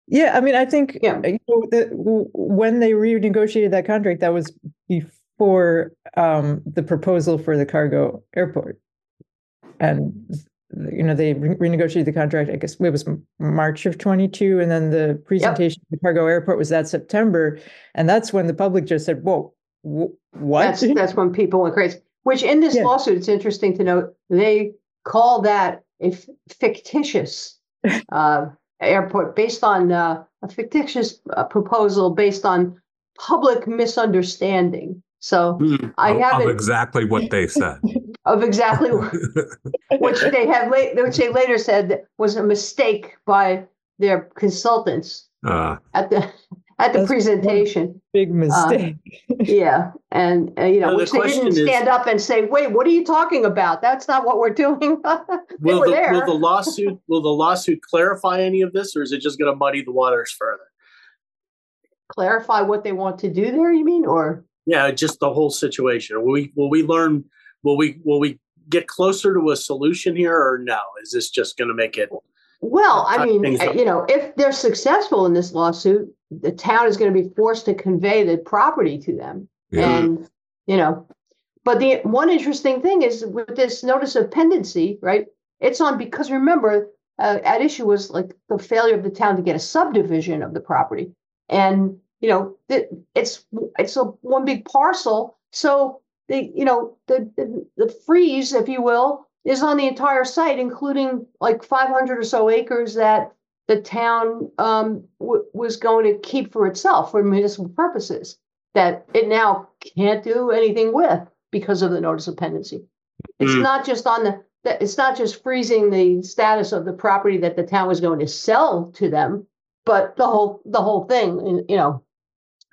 Yeah, I mean, I think yeah. You know, the, when they renegotiated that contract, that was before um, the proposal for the cargo airport, and you know they re- renegotiated the contract i guess it was march of 22 and then the presentation yep. of the cargo airport was that september and that's when the public just said whoa wh- what that's, that's when people went crazy which in this yeah. lawsuit it's interesting to note they call that a f- fictitious uh, airport based on uh, a fictitious uh, proposal based on public misunderstanding so mm, I have exactly what they said. of exactly which they have late, which they later said was a mistake by their consultants uh, at the at the presentation. Big uh, mistake. Uh, yeah, and uh, you know, no, which the they didn't stand is, up and say, "Wait, what are you talking about? That's not what we're doing." will, the, will the lawsuit will the lawsuit clarify any of this, or is it just going to muddy the waters further? Clarify what they want to do there, you mean, or yeah, just the whole situation. Will we will we learn? Will we will we get closer to a solution here, or no? Is this just going to make it? Well, I mean, you know, if they're successful in this lawsuit, the town is going to be forced to convey the property to them, yeah. and you know. But the one interesting thing is with this notice of pendency, right? It's on because remember, uh, at issue was like the failure of the town to get a subdivision of the property, and you know, it, it's it's a one big parcel. So the you know the, the the freeze, if you will, is on the entire site, including like 500 or so acres that the town um, w- was going to keep for itself for municipal purposes that it now can't do anything with because of the notice of pendency. It's mm. not just on the it's not just freezing the status of the property that the town was going to sell to them, but the whole the whole thing. You know,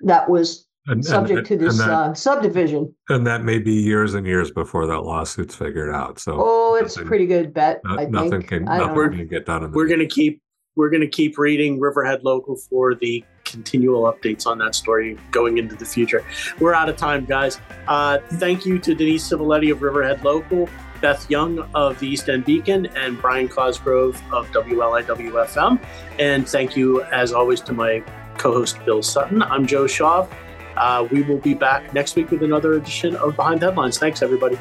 that was and, subject and, to this that, uh, subdivision. And that may be years and years before that lawsuit's figured out. So oh, it's nothing, a pretty good bet. I nothing think. can nothing can get done. we're going to keep we're going to keep reading Riverhead Local for the continual updates on that story going into the future. We're out of time, guys. Uh, thank you to Denise Civiletti of Riverhead Local, Beth Young of the East End Beacon, and Brian Cosgrove of WLIWFM. And thank you, as always, to my co host Bill Sutton. I'm Joe Shaw. Uh, we will be back next week with another edition of Behind Headlines. Thanks, everybody.